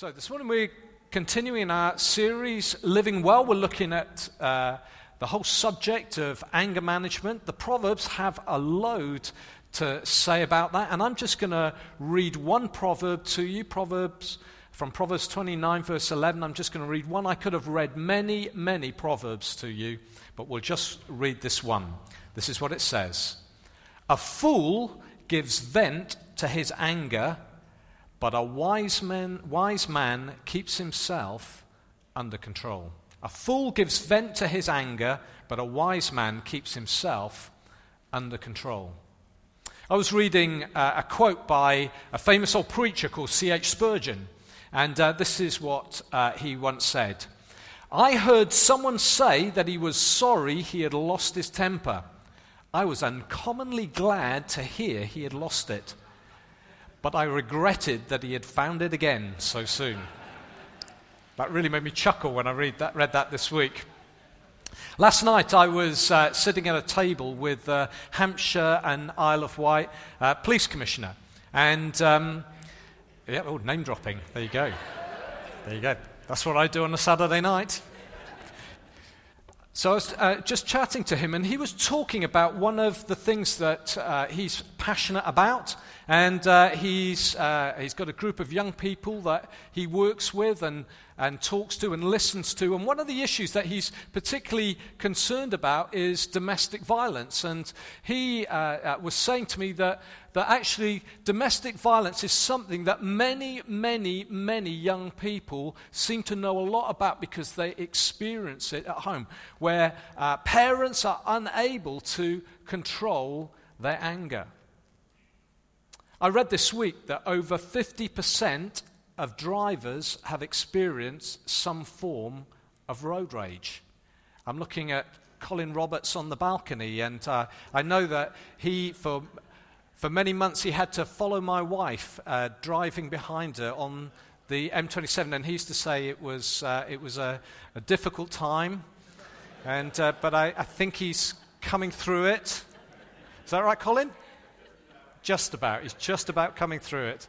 So, this morning we're continuing our series, Living Well. We're looking at uh, the whole subject of anger management. The Proverbs have a load to say about that, and I'm just going to read one proverb to you. Proverbs from Proverbs 29, verse 11. I'm just going to read one. I could have read many, many proverbs to you, but we'll just read this one. This is what it says A fool gives vent to his anger but a wise man, wise man keeps himself under control. A fool gives vent to his anger, but a wise man keeps himself under control. I was reading uh, a quote by a famous old preacher called C.H. Spurgeon, and uh, this is what uh, he once said I heard someone say that he was sorry he had lost his temper. I was uncommonly glad to hear he had lost it but I regretted that he had found it again so soon. That really made me chuckle when I read that, read that this week. Last night I was uh, sitting at a table with uh, Hampshire and Isle of Wight uh, police commissioner. And, um, yeah, oh, name dropping. There you go. There you go. That's what I do on a Saturday night. So I was uh, just chatting to him, and he was talking about one of the things that uh, he's passionate about. And uh, he's, uh, he's got a group of young people that he works with and, and talks to and listens to. And one of the issues that he's particularly concerned about is domestic violence. And he uh, uh, was saying to me that, that actually domestic violence is something that many, many, many young people seem to know a lot about because they experience it at home, where uh, parents are unable to control their anger. I read this week that over 50% of drivers have experienced some form of road rage. I'm looking at Colin Roberts on the balcony, and uh, I know that he, for, for many months, he had to follow my wife uh, driving behind her on the M27, and he used to say it was, uh, it was a, a, difficult time, and, uh, but I, I think he's coming through it. Is that right, Colin? Just about. He's just about coming through it.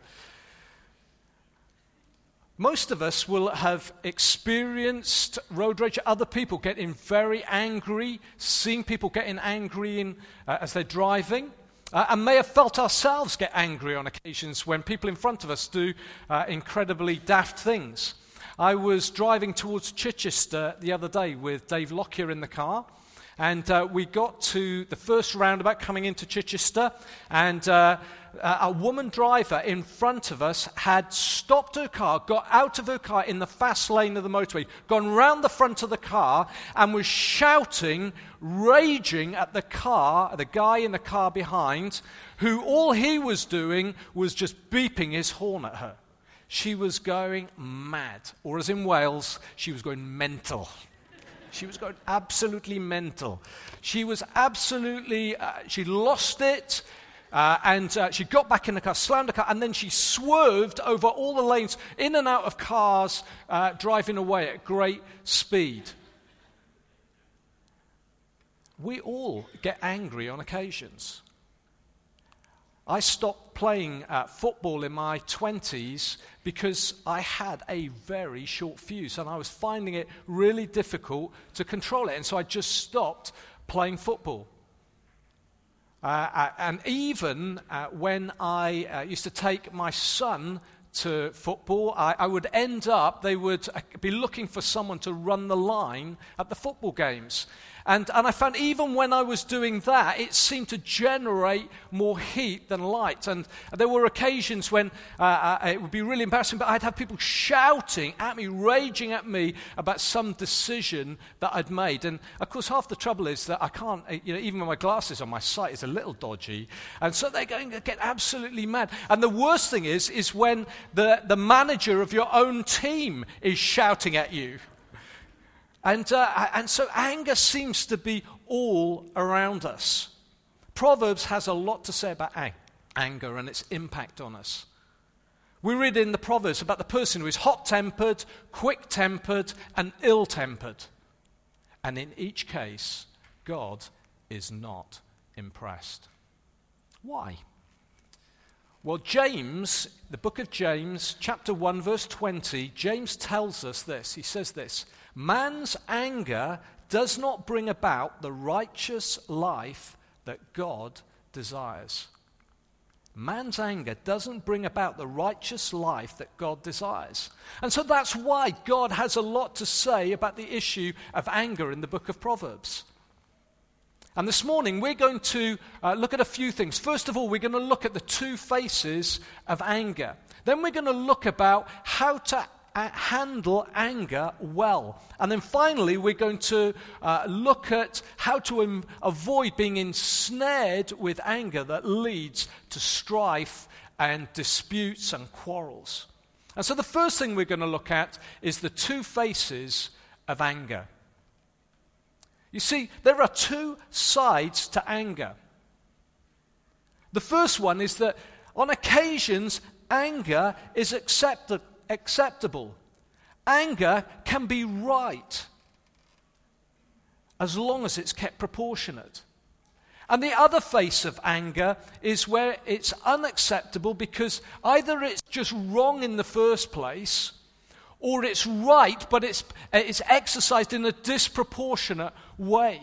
Most of us will have experienced road rage. Other people getting very angry, seeing people getting angry in, uh, as they're driving, uh, and may have felt ourselves get angry on occasions when people in front of us do uh, incredibly daft things. I was driving towards Chichester the other day with Dave Lockyer in the car. And uh, we got to the first roundabout coming into Chichester, and uh, a woman driver in front of us had stopped her car, got out of her car in the fast lane of the motorway, gone round the front of the car, and was shouting, raging at the car, the guy in the car behind, who all he was doing was just beeping his horn at her. She was going mad, or as in Wales, she was going mental. She was going absolutely mental. She was absolutely, uh, she lost it. Uh, and uh, she got back in the car, slammed the car, and then she swerved over all the lanes, in and out of cars, uh, driving away at great speed. We all get angry on occasions. I stopped playing uh, football in my 20s because I had a very short fuse and I was finding it really difficult to control it. And so I just stopped playing football. Uh, uh and even uh, when I uh, used to take my son to football, I, I, would end up, they would uh, be looking for someone to run the line at the football games. And, and I found even when I was doing that, it seemed to generate more heat than light. And there were occasions when uh, uh, it would be really embarrassing, but I'd have people shouting at me, raging at me about some decision that I'd made. And of course, half the trouble is that I can't, uh, you know, even with my glasses on, my sight is a little dodgy. And so they're going to get absolutely mad. And the worst thing is, is when the, the manager of your own team is shouting at you. And, uh, and so anger seems to be all around us. Proverbs has a lot to say about ang- anger and its impact on us. We read in the Proverbs about the person who is hot tempered, quick tempered, and ill tempered. And in each case, God is not impressed. Why? Well, James, the book of James, chapter 1, verse 20, James tells us this. He says this Man's anger does not bring about the righteous life that God desires. Man's anger doesn't bring about the righteous life that God desires. And so that's why God has a lot to say about the issue of anger in the book of Proverbs. And this morning we're going to uh, look at a few things. First of all, we're going to look at the two faces of anger. Then we're going to look about how to handle anger well. And then finally, we're going to uh, look at how to Im- avoid being ensnared with anger that leads to strife and disputes and quarrels. And so, the first thing we're going to look at is the two faces of anger. You see, there are two sides to anger. The first one is that on occasions, anger is accepted, acceptable. Anger can be right as long as it's kept proportionate. And the other face of anger is where it's unacceptable because either it's just wrong in the first place or it's right, but it's, it's exercised in a disproportionate way.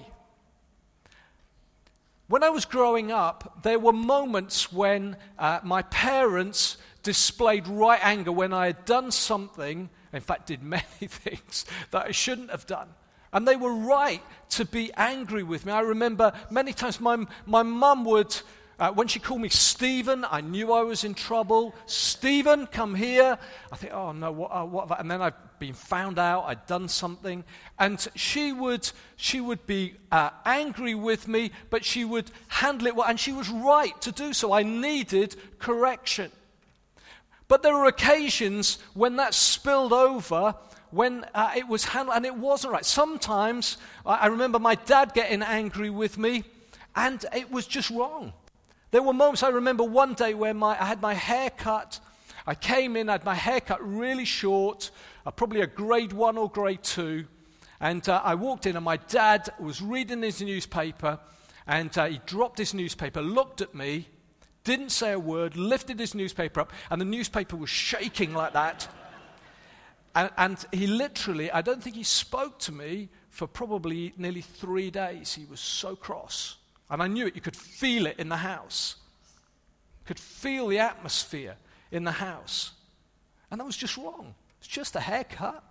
When I was growing up, there were moments when uh, my parents displayed right anger when I had done something, in fact, did many things that I shouldn't have done. And they were right to be angry with me. I remember many times my, my mum would, uh, when she called me Stephen, I knew I was in trouble. Stephen, come here. I think, oh no, what, uh, what And then I've been found out, I'd done something. And she would, she would be uh, angry with me, but she would handle it well. And she was right to do so. I needed correction. But there were occasions when that spilled over, when uh, it was handled, and it wasn't right. Sometimes I, I remember my dad getting angry with me, and it was just wrong. There were moments I remember one day where my, I had my hair cut. I came in, I had my hair cut really short, uh, probably a grade one or grade two. And uh, I walked in, and my dad was reading his newspaper, and uh, he dropped his newspaper, looked at me, didn't say a word, lifted his newspaper up, and the newspaper was shaking like that. And, and, he literally, I don't think he spoke to me for probably nearly three days. He was so cross. And I knew it. You could feel it in the house. You could feel the atmosphere in the house. And that was just wrong. It's just a haircut.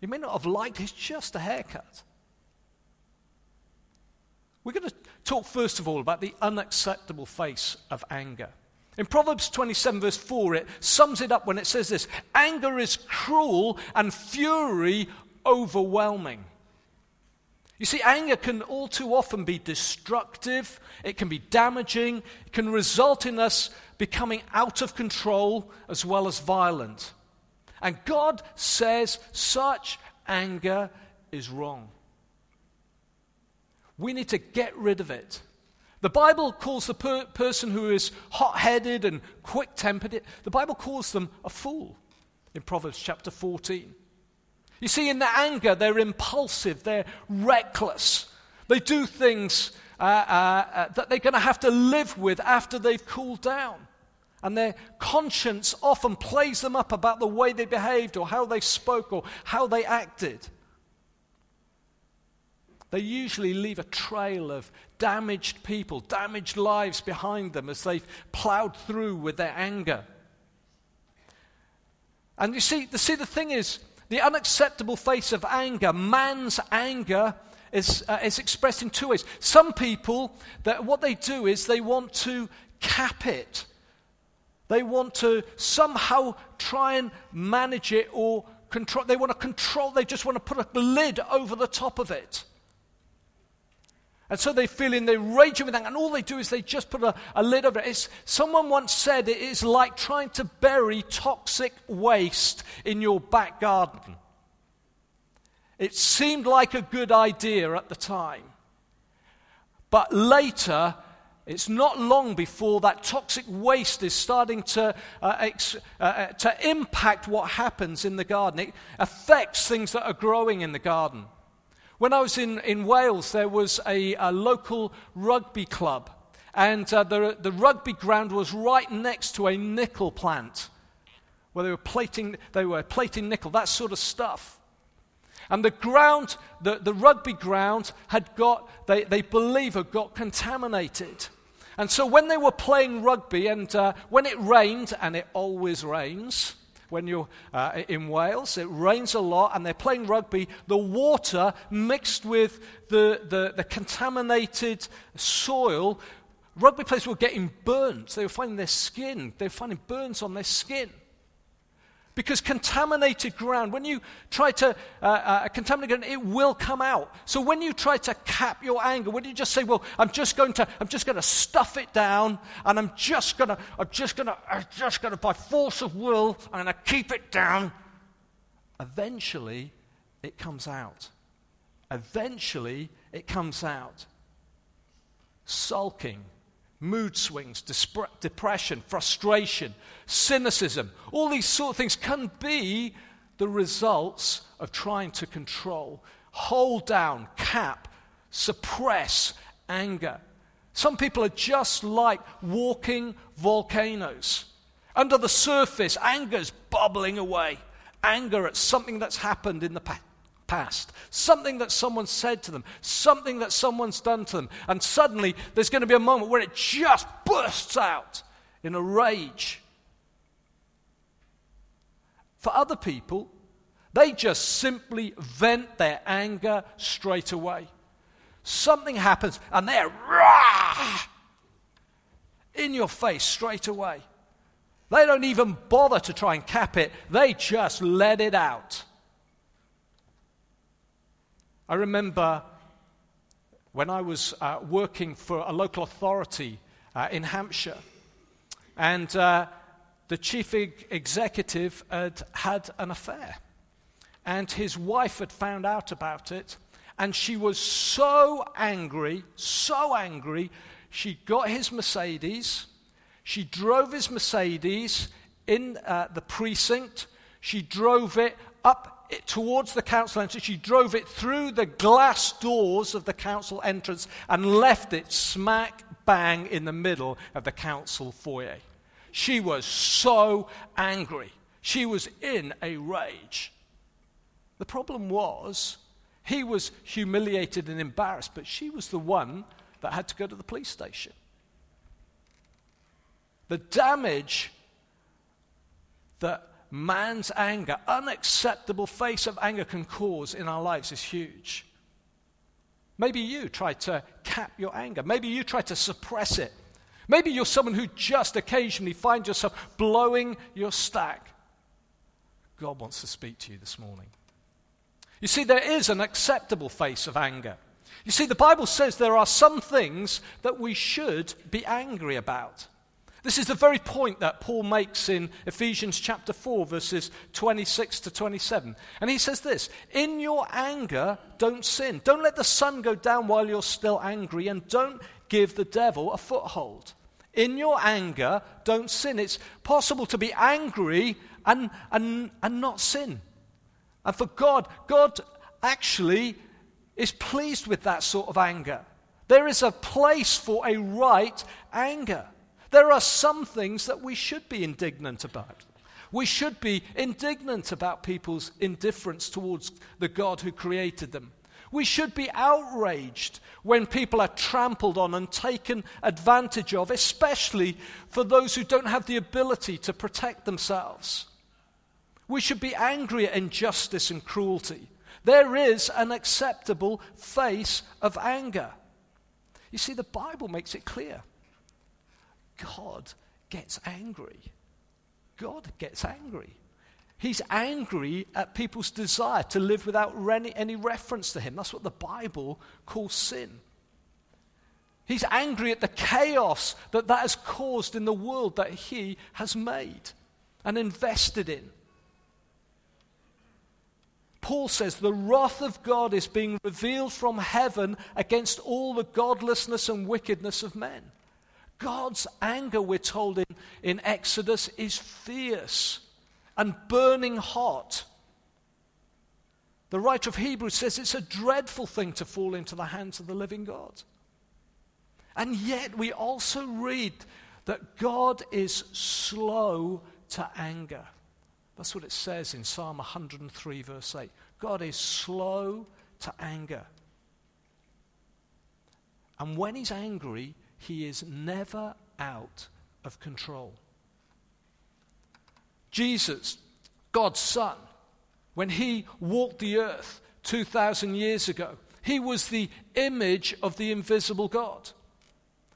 You may not have liked it, it's just a haircut. We're going to talk first of all about the unacceptable face of anger. In Proverbs 27, verse 4, it sums it up when it says this Anger is cruel and fury overwhelming. You see, anger can all too often be destructive, it can be damaging, it can result in us becoming out of control as well as violent. And God says such anger is wrong. We need to get rid of it. The Bible calls the per- person who is hot headed and quick tempered, the Bible calls them a fool in Proverbs chapter 14. You see, in their anger, they're impulsive, they're reckless. They do things uh, uh, uh, that they're going to have to live with after they've cooled down. And their conscience often plays them up about the way they behaved or how they spoke or how they acted. They usually leave a trail of damaged people, damaged lives behind them as they've plowed through with their anger. And you see, the, see, the thing is, the unacceptable face of anger, man's anger, is, uh, is expressed in two ways. Some people, that what they do is they want to cap it. They want to somehow try and manage it or control. They want to control, they just want to put a lid over the top of it. And so they feel in, they rage with anger, and all they do is they just put a, a lid over it. It's, someone once said it is like trying to bury toxic waste in your back garden. It seemed like a good idea at the time. But later, it's not long before that toxic waste is starting to, uh, ex- uh, uh to impact what happens in the garden. It affects things that are growing in the garden. When I was in, in Wales, there was a, a local rugby club. and uh, the, the rugby ground was right next to a nickel plant where they were plating, they were plating nickel, that sort of stuff. And the ground, the, the rugby ground, had got, they, they believe, had got contaminated. And so when they were playing rugby, and uh, when it rained, and it always rains when you're uh, in Wales, it rains a lot, and they're playing rugby, the water mixed with the, the, the contaminated soil, rugby players were getting burnt. They were finding their skin, they were finding burns on their skin. Because contaminated ground, when you try to uh, uh, contaminate ground, it will come out. So when you try to cap your anger, when you just say, "Well, I'm just going to, I'm just going to stuff it down, and I'm just going to, I'm just going to, I'm just going to, by force of will, I'm going to keep it down," eventually, it comes out. Eventually, it comes out. Sulking, mood swings, depression, frustration, cynicism, all these sort of things can be the results of trying to control, hold down, cap, suppress anger. Some people are just like walking volcanoes. Under the surface, anger's bubbling away. Anger at something that's happened in the past past, something that someone said to them, something that someone's done to them, and suddenly there's going to be a moment where it just bursts out in a rage. For other people, they just simply vent their anger straight away. Something happens and they're rah, in your face straight away. They don't even bother to try and cap it, they just let it out. I remember when I was uh, working for a local authority uh, in Hampshire, and uh, the chief executive had had an affair. And his wife had found out about it, and she was so angry, so angry, she got his Mercedes, she drove his Mercedes in uh, the precinct, she drove it up towards the council entrance. She drove it through the glass doors of the council entrance and left it smack bang in the middle of the council foyer. She was so angry. She was in a rage. The problem was, he was humiliated and embarrassed, but she was the one that had to go to the police station. The damage that man's anger, unacceptable face of anger can cause in our lives is huge. Maybe you try to cap your anger. Maybe you try to suppress it. Maybe you're someone who just occasionally finds yourself blowing your stack. God wants to speak to you this morning. You see, there is an acceptable face of anger. You see, the Bible says there are some things that we should be angry about. This is the very point that Paul makes in Ephesians chapter 4, verses 26 to 27. And he says this In your anger, don't sin. Don't let the sun go down while you're still angry, and don't give the devil a foothold. In your anger, don't sin. It's possible to be angry and, and, and not sin. And for God, God actually is pleased with that sort of anger. There is a place for a right anger. There are some things that we should be indignant about. We should be indignant about people's indifference towards the God who created them. We should be outraged when people are trampled on and taken advantage of, especially for those who don't have the ability to protect themselves. We should be angry at injustice and cruelty. There is an acceptable face of anger. You see, the Bible makes it clear. God gets angry. God gets angry. He's angry at people's desire to live without any, reference to Him. That's what the Bible calls sin. He's angry at the chaos that that has caused in the world that He has made and invested in. Paul says the wrath of God is being revealed from heaven against all the godlessness and wickedness of men. God's anger, we're told in, in Exodus, is fierce and burning hot. The writer of Hebrews says it's a dreadful thing to fall into the hands of the living God. And yet we also read that God is slow to anger. That's what it says in Psalm 103, verse 8. God is slow to anger. And when he's angry, he is never out of control. Jesus, God's Son, when he walked the earth 2,000 years ago, he was the image of the invisible God.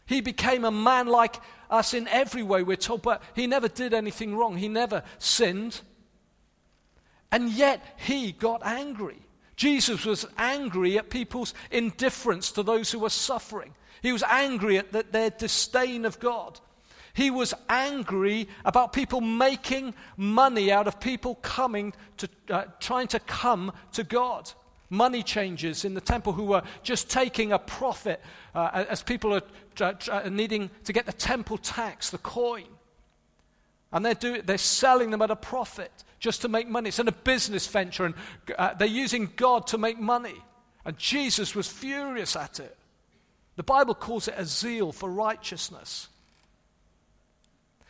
He became a man like us in every way, we're told, but he never did anything wrong. He never sinned. And yet he got angry. Jesus was angry at people's indifference to those who were suffering. He was angry at the, their disdain of God. He was angry about people making money out of people coming to, uh, trying to come to God. Money changers in the temple who were just taking a profit uh, as people are uh, uh, needing to get the temple tax, the coin. And they're, do, they're selling them at a profit just to make money. It's in a business venture, and uh, they're using God to make money. And Jesus was furious at it. The Bible calls it a zeal for righteousness.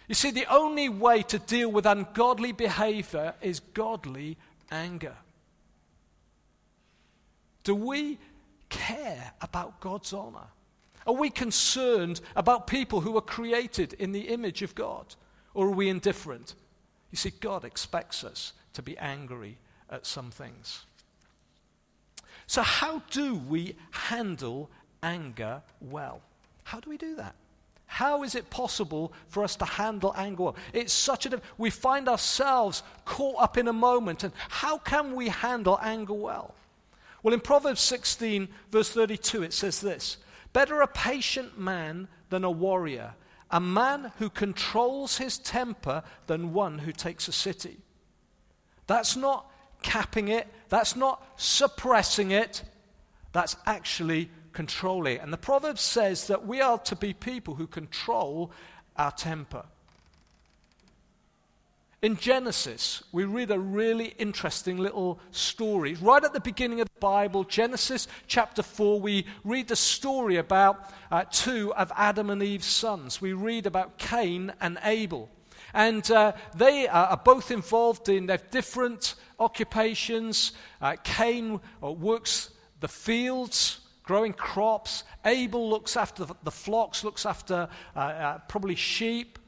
You see, the only way to deal with ungodly behavior is godly anger. Do we care about God's honor? Are we concerned about people who are created in the image of God? Or are we indifferent? You see, God expects us to be angry at some things. So, how do we handle anger well? How do we do that? How is it possible for us to handle anger well? It's such a. We find ourselves caught up in a moment, and how can we handle anger well? Well, in Proverbs 16, verse 32, it says this Better a patient man than a warrior, a man who controls his temper than one who takes a city. That's not capping it, that's not suppressing it, that's actually controlling it. And the proverb says that we are to be people who control our temper. In Genesis, we read a really interesting little story. Right at the beginning of the Bible, Genesis chapter 4, we read the story about uh, two of Adam and Eve's sons. We read about Cain and Abel. And uh, they are both involved in their different occupations. Uh, Cain uh, works the fields, growing crops. Abel looks after the flocks, looks after uh, uh, probably sheep,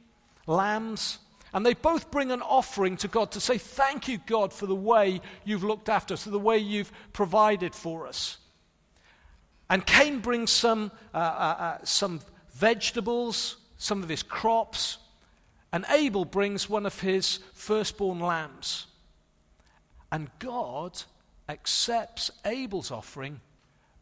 lambs. And they both bring an offering to God to say, Thank you, God, for the way you've looked after us, for the way you've provided for us. And Cain brings some, uh, uh, uh, some vegetables, some of his crops, and Abel brings one of his firstborn lambs. And God accepts Abel's offering,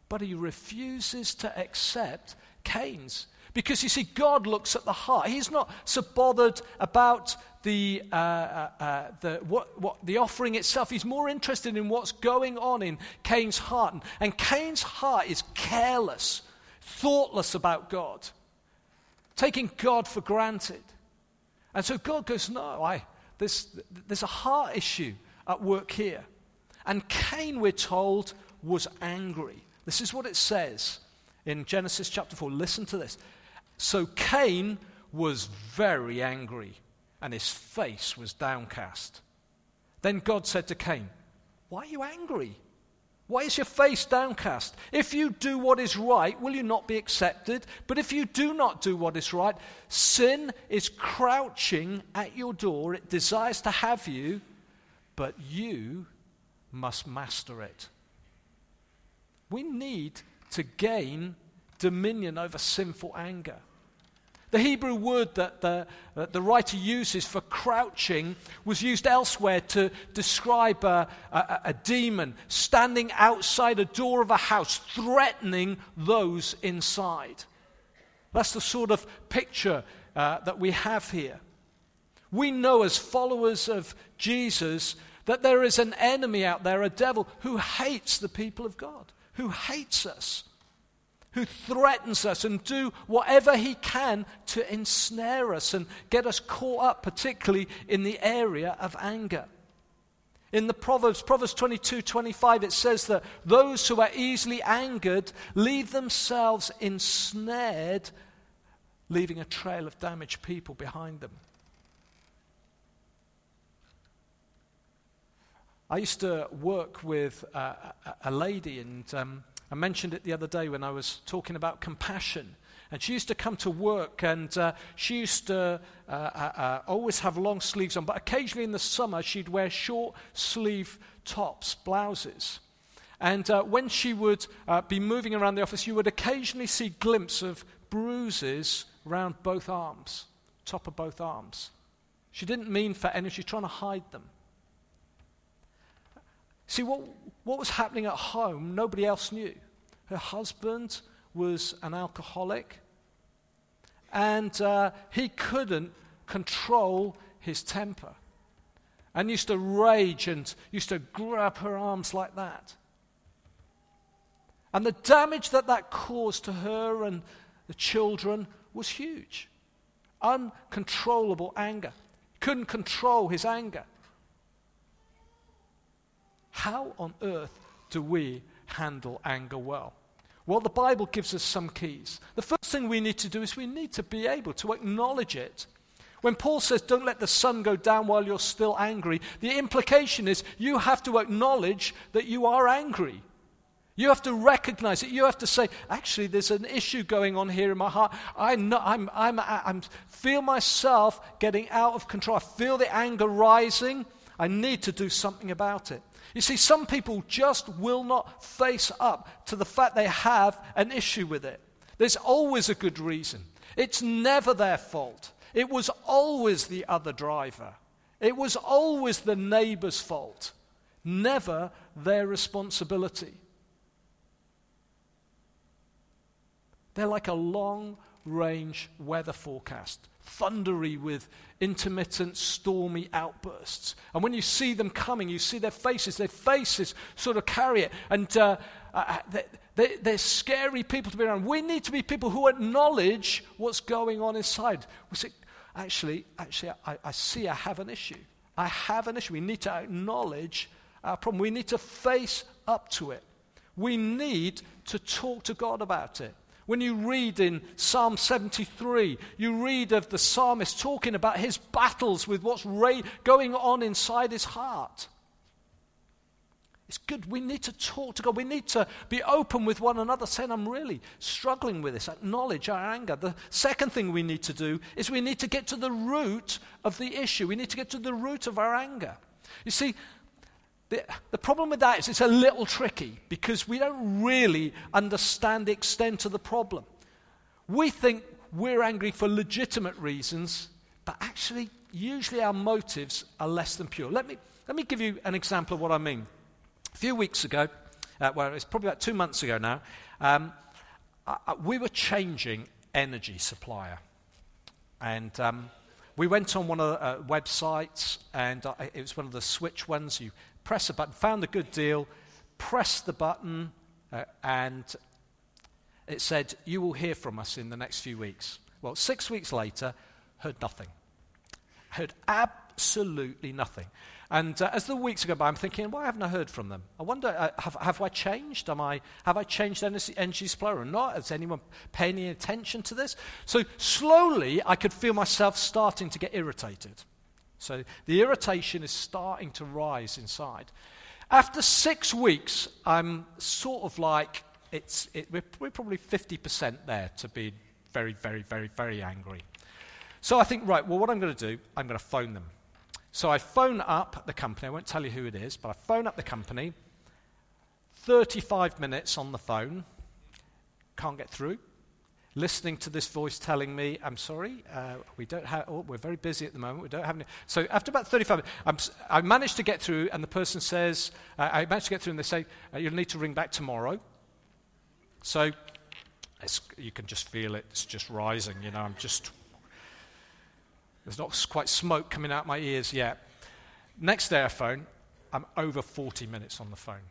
but he refuses to accept Cain's. Because you see, God looks at the heart. He's not so bothered about the, uh, uh, uh, the, what, what, the offering itself. He's more interested in what's going on in Cain's heart. And, and Cain's heart is careless, thoughtless about God, taking God for granted. And so God goes, No, I, there's, there's a heart issue at work here. And Cain, we're told, was angry. This is what it says in Genesis chapter 4. Listen to this. So Cain was very angry, and his face was downcast. Then God said to Cain, Why are you angry? Why is your face downcast? If you do what is right, will you not be accepted? But if you do not do what is right, sin is crouching at your door. It desires to have you, but you must master it. We need to gain dominion over sinful anger. The Hebrew word that the, that the writer uses for crouching was used elsewhere to describe a, a, a, demon standing outside a door of a house, threatening those inside. That's the sort of picture uh, that we have here. We know as followers of Jesus that there is an enemy out there, a devil, who hates the people of God, who hates us who threatens us and do whatever he can to ensnare us and get us caught up, particularly in the area of anger. In the Proverbs, Proverbs 22 25, it says that those who are easily angered leave themselves ensnared, leaving a trail of damaged people behind them. I used to work with a, a lady, and um, I mentioned it the other day when I was talking about compassion. And she used to come to work and uh, she used to uh, uh, uh, always have long sleeves on, but occasionally in the summer she'd wear short sleeve tops, blouses. And uh, when she would uh, be moving around the office, you would occasionally see glimpses of bruises around both arms, top of both arms. She didn't mean for any, she's trying to hide them. See, what, what was happening at home, nobody else knew. Her husband was an alcoholic, and uh, he couldn't control his temper and used to rage and used to grab her arms like that. And the damage that that caused to her and the children was huge. Uncontrollable anger. Couldn't control his anger. How on earth do we handle anger well? Well, the Bible gives us some keys. The first thing we need to do is we need to be able to acknowledge it. When Paul says, don't let the sun go down while you're still angry, the implication is you have to acknowledge that you are angry. You have to recognize it. You have to say, actually, there's an issue going on here in my heart. I know, I'm, I'm, I'm, feel myself getting out of control. I feel the anger rising. I need to do something about it. You see, some people just will not face up to the fact they have an issue with it. There's always a good reason. It's never their fault. It was always the other driver. It was always the neighbor's fault, never their responsibility. They're like a long range weather forecast thundery with intermittent stormy outbursts. And when you see them coming, you see their faces. Their faces sort of carry it. And uh, uh, they, they're scary people to be around. We need to be people who acknowledge what's going on inside. We say, actually, actually, I, I see I have an issue. I have an issue. We need to acknowledge our problem. We need to face up to it. We need to talk to God about it. When you read in Psalm 73, you read of the psalmist talking about his battles with what's ra- going on inside his heart. It's good. We need to talk to God. We need to be open with one another, saying, I'm really struggling with this. Acknowledge our anger. The second thing we need to do is we need to get to the root of the issue. We need to get to the root of our anger. You see, the, the problem with that is it's a little tricky because we don't really understand the extent of the problem. We think we're angry for legitimate reasons, but actually, usually our motives are less than pure. Let me, let me give you an example of what I mean. A few weeks ago, uh, well, it's probably about two months ago now, um, I, we were changing energy supplier. And um, we went on one of the uh, websites, and uh, it was one of the switch ones. You press a button, found a good deal, pressed the button, uh, and it said, You will hear from us in the next few weeks. Well, six weeks later, heard nothing. Heard absolutely nothing. And uh, as the weeks go by, I'm thinking, why haven't I heard from them? I wonder, uh, have, have I changed? Am I, have I changed energy, supply or not? Has anyone paid any attention to this? So slowly, I could feel myself starting to get irritated. So the irritation is starting to rise inside. After six weeks, I'm sort of like, it's, it, we're, we're probably 50% there to be very, very, very, very angry. So I think, right, well, what I'm going to do, I'm going to phone them. So I phone up the company. I won't tell you who it is, but I phone up the company. 35 minutes on the phone. Can't get through listening to this voice telling me, I'm sorry, uh, we don't have, oh, we're very busy at the moment, we don't have any. So after about 35 minutes, i managed to get through, and the person says, uh, I managed to get through, and they say, uh, you'll need to ring back tomorrow. So you can just feel it, it's just rising, you know, I'm just, there's not quite smoke coming out my ears yet. Next day I phone, I'm over 40 minutes on the phone.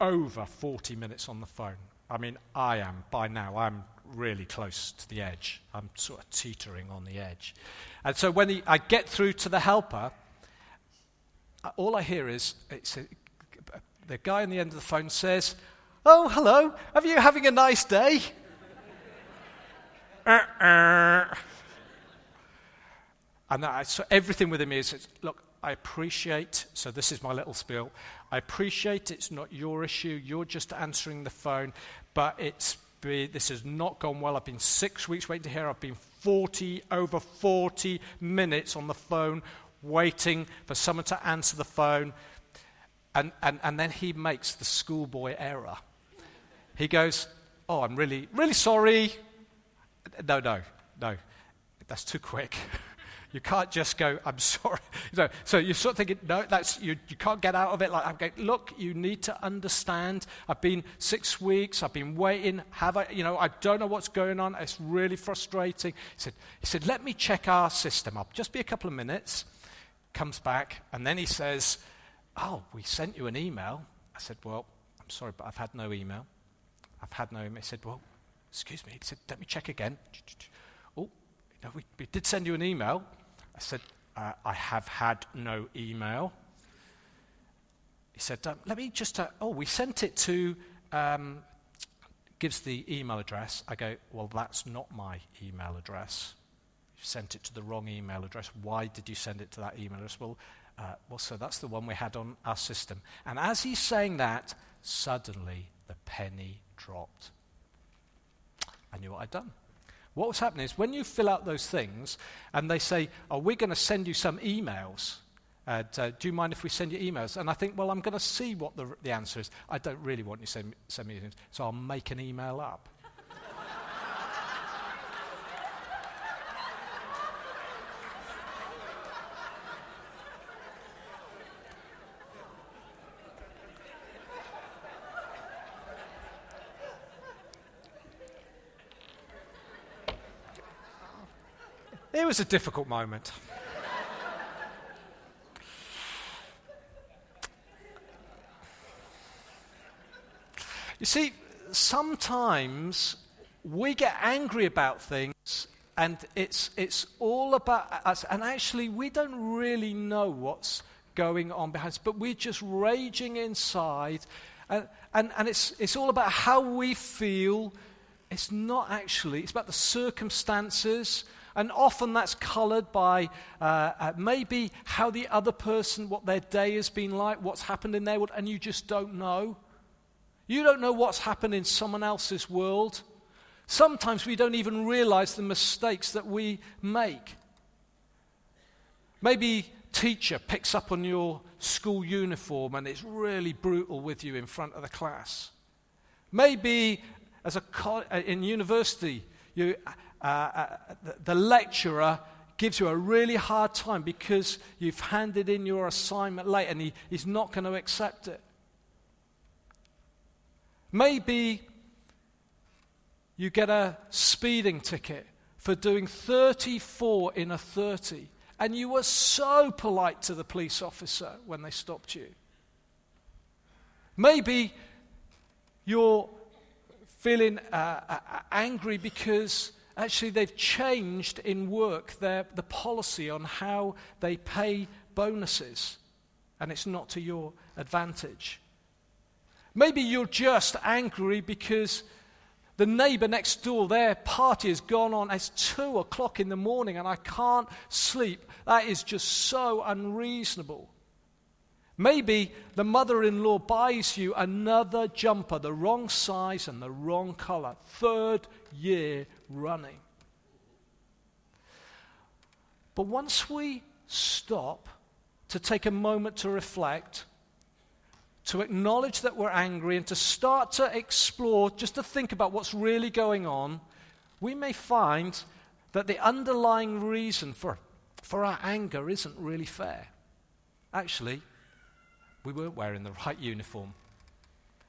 Over 40 minutes on the phone. I mean, I am, by now, I'm really close to the edge. I'm sort of teetering on the edge. And so when he, I get through to the helper, uh, all I hear is a, the guy on the end of the phone says, Oh, hello, are you having a nice day? And I, so everything with him is, look, I appreciate, so this is my little spiel. I appreciate it's not your issue. You're just answering the phone, but it's be, this has not gone well. I've been six weeks waiting to hear. I've been 40, over 40 minutes on the phone waiting for someone to answer the phone. And, and, and then he makes the schoolboy error. He goes, Oh, I'm really, really sorry. No, no, no. That's too quick. You can't just go, I'm sorry. So you're sort of thinking, no, that's, you, you can't get out of it. Like, I'm going, look, you need to understand. I've been six weeks, I've been waiting. Have I, you know, I don't know what's going on. It's really frustrating. He said, he said, let me check our system up. Just be a couple of minutes. Comes back, and then he says, oh, we sent you an email. I said, well, I'm sorry, but I've had no email. I've had no email. He said, well, excuse me. He said, let me check again. Oh, no, we, we did send you an email. I said, uh, I have had no email. He said, um, let me just, uh, oh, we sent it to, um, gives the email address. I go, well, that's not my email address. You sent it to the wrong email address. Why did you send it to that email address? Well, uh, well, so that's the one we had on our system. And as he's saying that, suddenly the penny dropped. I knew what I'd done. What was happening is when you fill out those things and they say, Oh, we're going to send you some emails. Uh, do you mind if we send you emails? And I think, well, I'm going to see what the, the answer is. I don't really want you to send, send me emails, so I'll make an email up. Was a difficult moment. you see, sometimes we get angry about things and it's, it's all about us, and actually, we don't really know what's going on behind us, but we're just raging inside, and, and, and it's, it's all about how we feel. It's not actually, it's about the circumstances and often that's colored by uh, uh, maybe how the other person, what their day has been like, what's happened in their world, and you just don't know. You don't know what's happened in someone else's world. Sometimes we don't even realize the mistakes that we make. Maybe teacher picks up on your school uniform and it's really brutal with you in front of the class. Maybe as a co- uh, in university you uh, uh, the, the lecturer gives you a really hard time because you've handed in your assignment late and he, he's not going to accept it. Maybe you get a speeding ticket for doing 34 in a 30, and you were so polite to the police officer when they stopped you. Maybe you're feeling uh, angry because actually they've changed in work their, the policy on how they pay bonuses, and it's not to your advantage. Maybe you're just angry because the neighbor next door, their party has gone on. It's two o'clock in the morning and I can't sleep. That is just so unreasonable. Maybe the mother in law buys you another jumper, the wrong size and the wrong color. Third year running. But once we stop to take a moment to reflect, to acknowledge that we're angry, and to start to explore, just to think about what's really going on, we may find that the underlying reason for, for our anger isn't really fair. Actually, we weren't wearing the right uniform.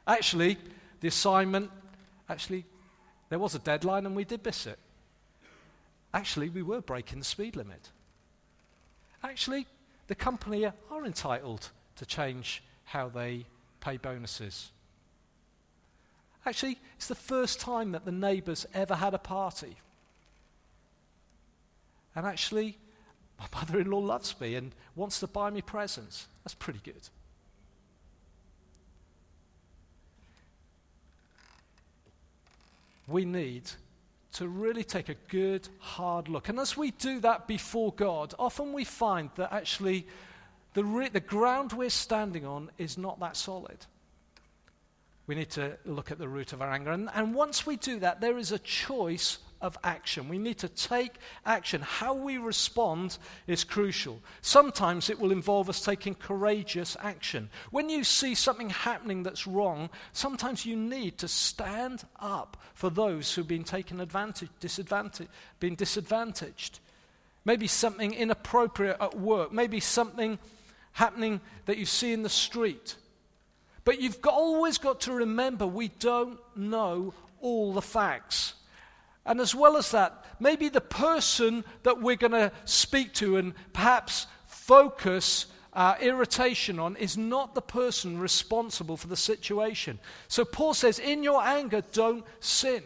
Actually, the assignment, actually, there was a deadline and we did miss it. Actually, we were breaking the speed limit. Actually, the company are entitled to change how they pay bonuses. Actually, it's the first time that the neighbours ever had a party. And actually, My mother in law loves me and wants to buy me presents. That's pretty good. We need to really take a good, hard look. And as we do that before God, often we find that actually the, re- the ground we're standing on is not that solid. We need to look at the root of our anger. And, and once we do that, there is a choice of action. We need to take action. How we respond is crucial. Sometimes it will involve us taking courageous action. When you see something happening that's wrong, sometimes you need to stand up for those who've been taken advantage, disadvantage, been disadvantaged. Maybe something inappropriate at work, maybe something happening that you see in the street. But you've got, always got to remember we don't know all the facts. And as well as that, maybe the person that we're going to speak to and perhaps focus our irritation on is not the person responsible for the situation. So Paul says, in your anger, don't sin.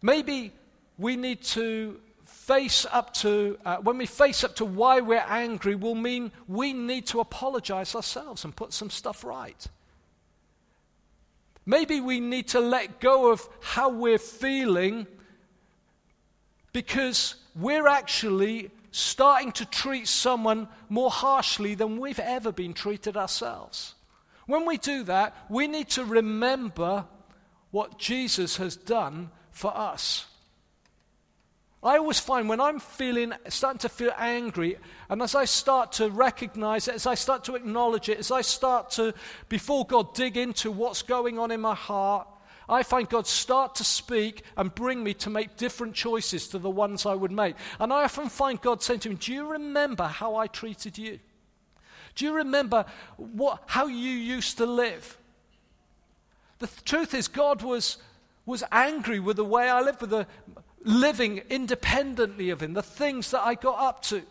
Maybe we need to face up to, uh, when we face up to why we're angry, will mean we need to apologize ourselves and put some stuff right. Maybe we need to let go of how we're feeling because we're actually starting to treat someone more harshly than we've ever been treated ourselves. When we do that, we need to remember what Jesus has done for us. I always find when I'm feeling, starting to feel angry, and as I start to recognize it, as I start to acknowledge it, as I start to, before God, dig into what's going on in my heart, I find God start to speak and bring me to make different choices to the ones I would make. And I often find God saying to me, Do you remember how I treated you? Do you remember what, how you used to live? The th- truth is, God was, was angry with the way I lived, with the, living independently of Him, the things that I got up to.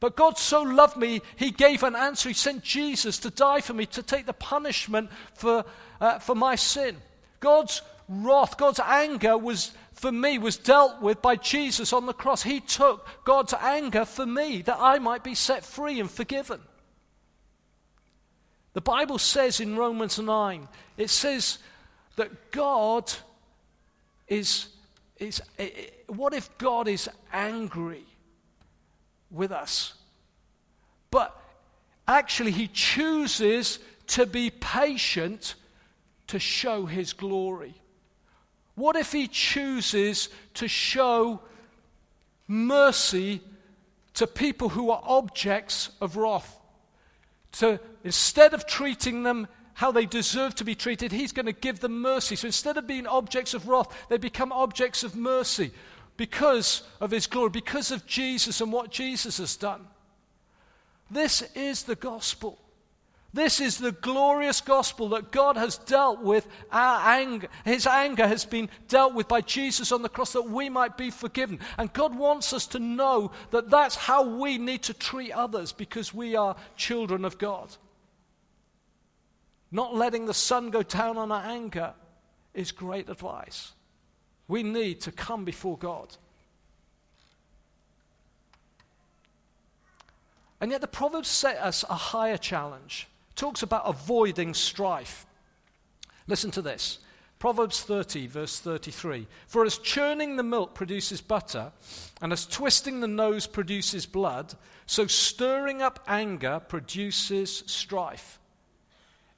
But God so loved me, He gave an answer. He sent Jesus to die for me, to take the punishment for, uh, for my sin. God's wrath, God's anger was for me was dealt with by Jesus on the cross. He took God's anger for me that I might be set free and forgiven. The Bible says in Romans 9, it says that God is it's, it, what if God is angry with us? But actually, He chooses to be patient to show His glory. What if He chooses to show mercy to people who are objects of wrath? To, instead of treating them how they deserve to be treated, he's going to give them mercy. So instead of being objects of wrath, they become objects of mercy because of his glory, because of Jesus and what Jesus has done. This is the gospel. This is the glorious gospel that God has dealt with our anger. His anger has been dealt with by Jesus on the cross that we might be forgiven. And God wants us to know that that's how we need to treat others because we are children of God. Not letting the sun go down on our anger is great advice. We need to come before God. And yet the Proverbs set us a higher challenge. It talks about avoiding strife. Listen to this. Proverbs 30, verse 33. For as churning the milk produces butter, and as twisting the nose produces blood, so stirring up anger produces strife.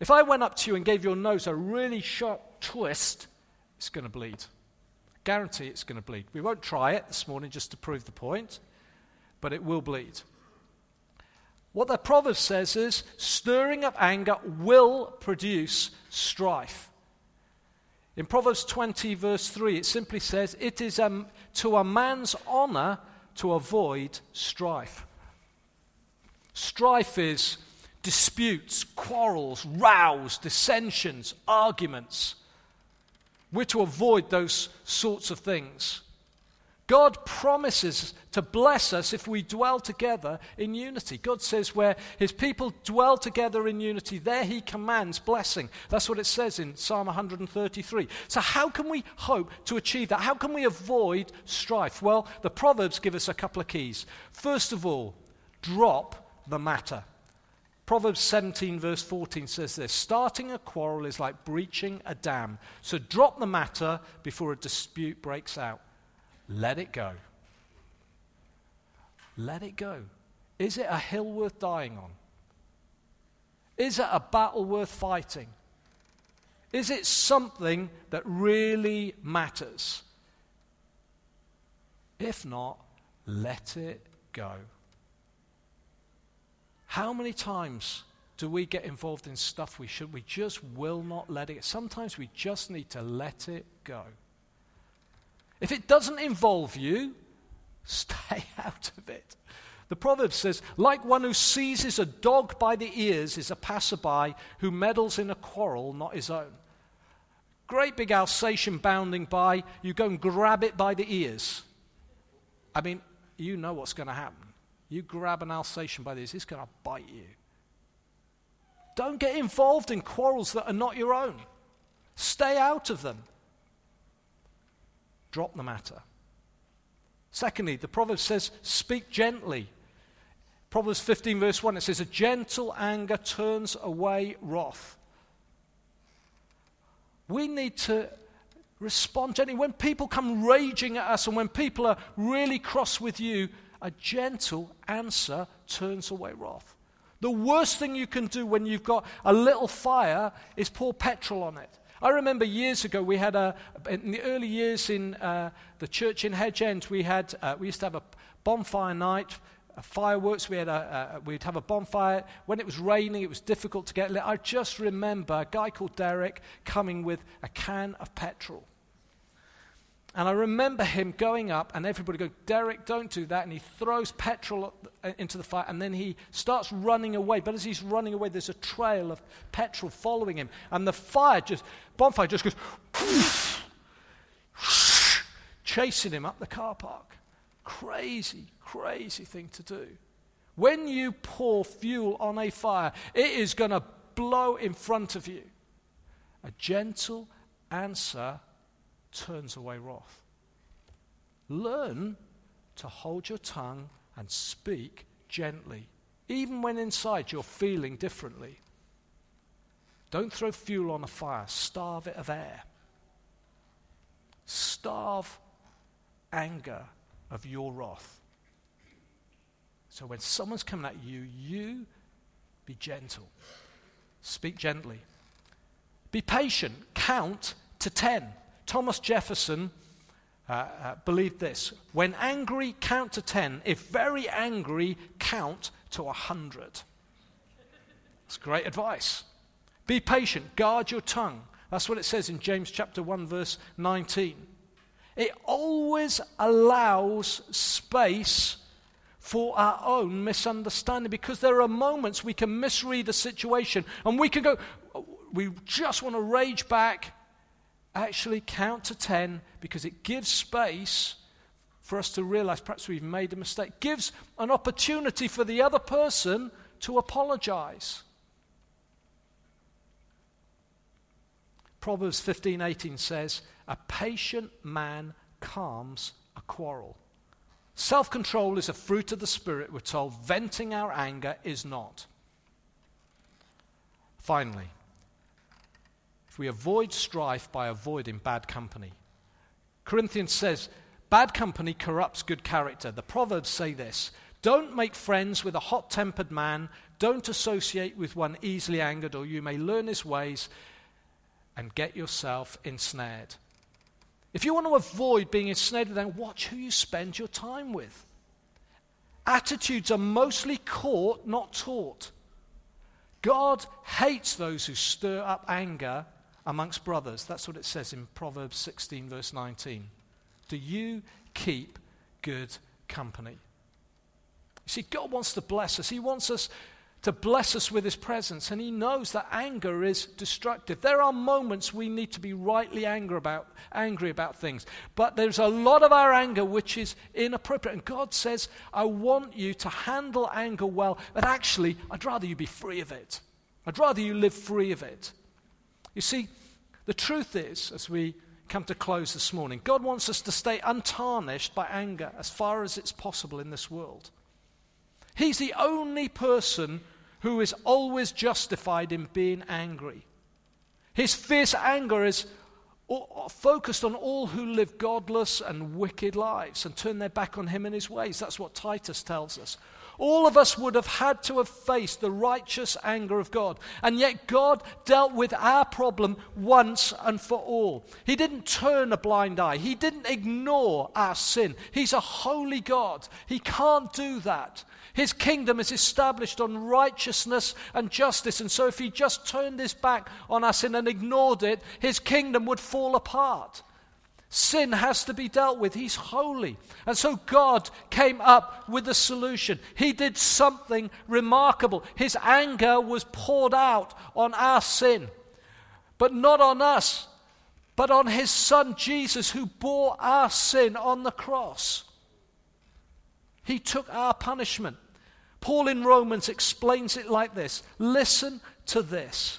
If I went up to you and gave your nose a really sharp twist, it's going to bleed. Guarantee it's going to bleed. We won't try it this morning just to prove the point, but it will bleed. What the proverb says is stirring up anger will produce strife. In Proverbs 20, verse 3, it simply says, It is um, to a man's honor to avoid strife. Strife is disputes, quarrels, rows, dissensions, arguments. We're to avoid those sorts of things. God promises to bless us if we dwell together in unity. God says, where his people dwell together in unity, there he commands blessing. That's what it says in Psalm 133. So, how can we hope to achieve that? How can we avoid strife? Well, the Proverbs give us a couple of keys. First of all, drop the matter. Proverbs 17, verse 14 says this Starting a quarrel is like breaching a dam. So, drop the matter before a dispute breaks out. Let it go. Let it go. Is it a hill worth dying on? Is it a battle worth fighting? Is it something that really matters? If not, let it go. How many times do we get involved in stuff we should? We just will not let it. Sometimes we just need to let it go. If it doesn't involve you, stay out of it. The proverb says, like one who seizes a dog by the ears is a passerby who meddles in a quarrel not his own. Great big Alsatian bounding by, you go and grab it by the ears. I mean, you know what's going to happen. You grab an Alsatian by ears, it's going to bite you. Don't get involved in quarrels that are not your own. Stay out of them. Drop the matter. Secondly, the proverb says, speak gently. Proverbs 15, verse 1, it says, A gentle anger turns away wrath. We need to respond gently. When people come raging at us and when people are really cross with you, a gentle answer turns away wrath. The worst thing you can do when you've got a little fire is pour petrol on it. I remember years ago, we had a, in the early years in uh, the church in Hedge End, we, had, uh, we used to have a bonfire night, a fireworks, we had a, we'd have a bonfire. When it was raining, it was difficult to get lit. I just remember a guy called Derek coming with a can of petrol. And I remember him going up, and everybody go, Derek, don't do that. And he throws petrol uh, into the fire, and then he starts running away. But as he's running away, there's a trail of petrol following him. And the fire just, bonfire just goes, chasing him up the car park. Crazy, crazy thing to do. When you pour fuel on a fire, it is going to blow in front of you. A gentle answer turns away wrath. Learn to hold your tongue and speak gently, even when inside you're feeling differently. Don't throw fuel on a fire, starve it of air. Starve anger of your wrath. So when someone's coming at you, you be gentle. Speak gently. Be patient. Count to ten. Thomas Jefferson uh, uh, believed this when angry, count to 10. If very angry, count to 100. That's great advice. Be patient, guard your tongue. That's what it says in James chapter 1, verse 19. It always allows space for our own misunderstanding because there are moments we can misread a situation and we can go, we just want to rage back actually count to 10 because it gives space for us to realize perhaps we've made a mistake, gives an opportunity for the other person to apologize. Proverbs 15:18 says, "A patient man calms a quarrel." Self-control is a fruit of the spirit, we're told. Venting our anger is not. Finally, if we avoid strife by avoiding bad company. Corinthians says, bad company corrupts good character. The Proverbs say this Don't make friends with a hot tempered man, don't associate with one easily angered, or you may learn his ways and get yourself ensnared. If you want to avoid being ensnared, then watch who you spend your time with. Attitudes are mostly caught, not taught. God hates those who stir up anger amongst brothers. That's what it says in Proverbs 16, verse 19. Do you keep good company? You see, God wants to bless us. He wants us to bless us with his presence, and he knows that anger is destructive. There are moments we need to be rightly angry about, angry about things, but there's a lot of our anger which is inappropriate. And God says, I want you to handle anger well, but actually, I'd rather you be free of it. I'd rather you live free of it. You see, the truth is, as we come to close this morning, God wants us to stay untarnished by anger as far as it's possible in this world. He's the only person who is always justified in being angry. His fierce anger is focused on all who live godless and wicked lives and turn their back on him and his ways. That's what Titus tells us. All of us would have had to have faced the righteous anger of God. And yet, God dealt with our problem once and for all. He didn't turn a blind eye, He didn't ignore our sin. He's a holy God. He can't do that. His kingdom is established on righteousness and justice. And so, if he just turned his back on us and ignored it, his kingdom would fall apart. Sin has to be dealt with. He's holy. And so God came up with a solution. He did something remarkable. His anger was poured out on our sin, but not on us, but on his son Jesus, who bore our sin on the cross. He took our punishment. Paul in Romans explains it like this Listen to this.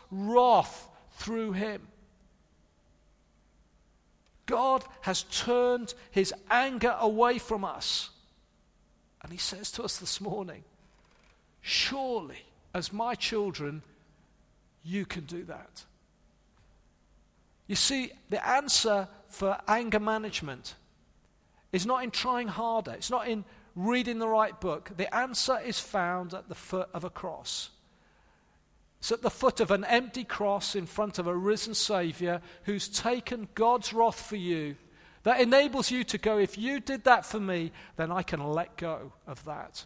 wrath through him? God has turned his anger away from us. And he says to us this morning, Surely, as my children, you can do that. You see, the answer for anger management is not in trying harder, it's not in reading the right book. The answer is found at the foot of a cross. It's at the foot of an empty cross in front of a risen Savior who's taken God's wrath for you. That enables you to go, if you did that for me, then I can let go of that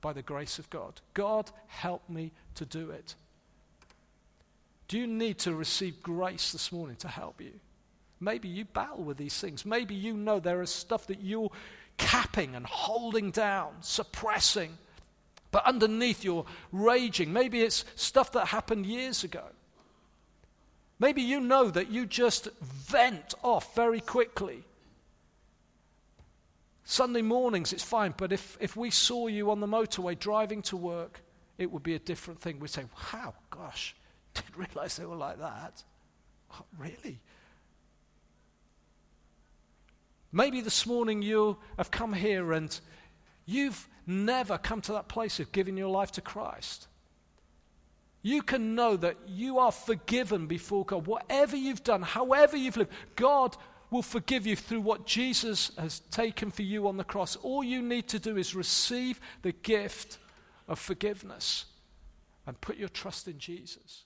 by the grace of God. God, help me to do it. Do you need to receive grace this morning to help you? Maybe you battle with these things. Maybe you know there is stuff that you're capping and holding down, suppressing. But underneath you're raging. Maybe it's stuff that happened years ago. Maybe you know that you just vent off very quickly. Sunday mornings, it's fine, but if, if we saw you on the motorway driving to work, it would be a different thing. We'd say, wow, gosh, didn't realize they were like that. Oh, really? Maybe this morning you have come here and you've never come to that place of giving your life to Christ. You can know that you are forgiven before God. Whatever you've done, however you've lived, God will forgive you through what Jesus has taken for you on the cross. All you need to do is receive the gift of forgiveness and put your trust in Jesus.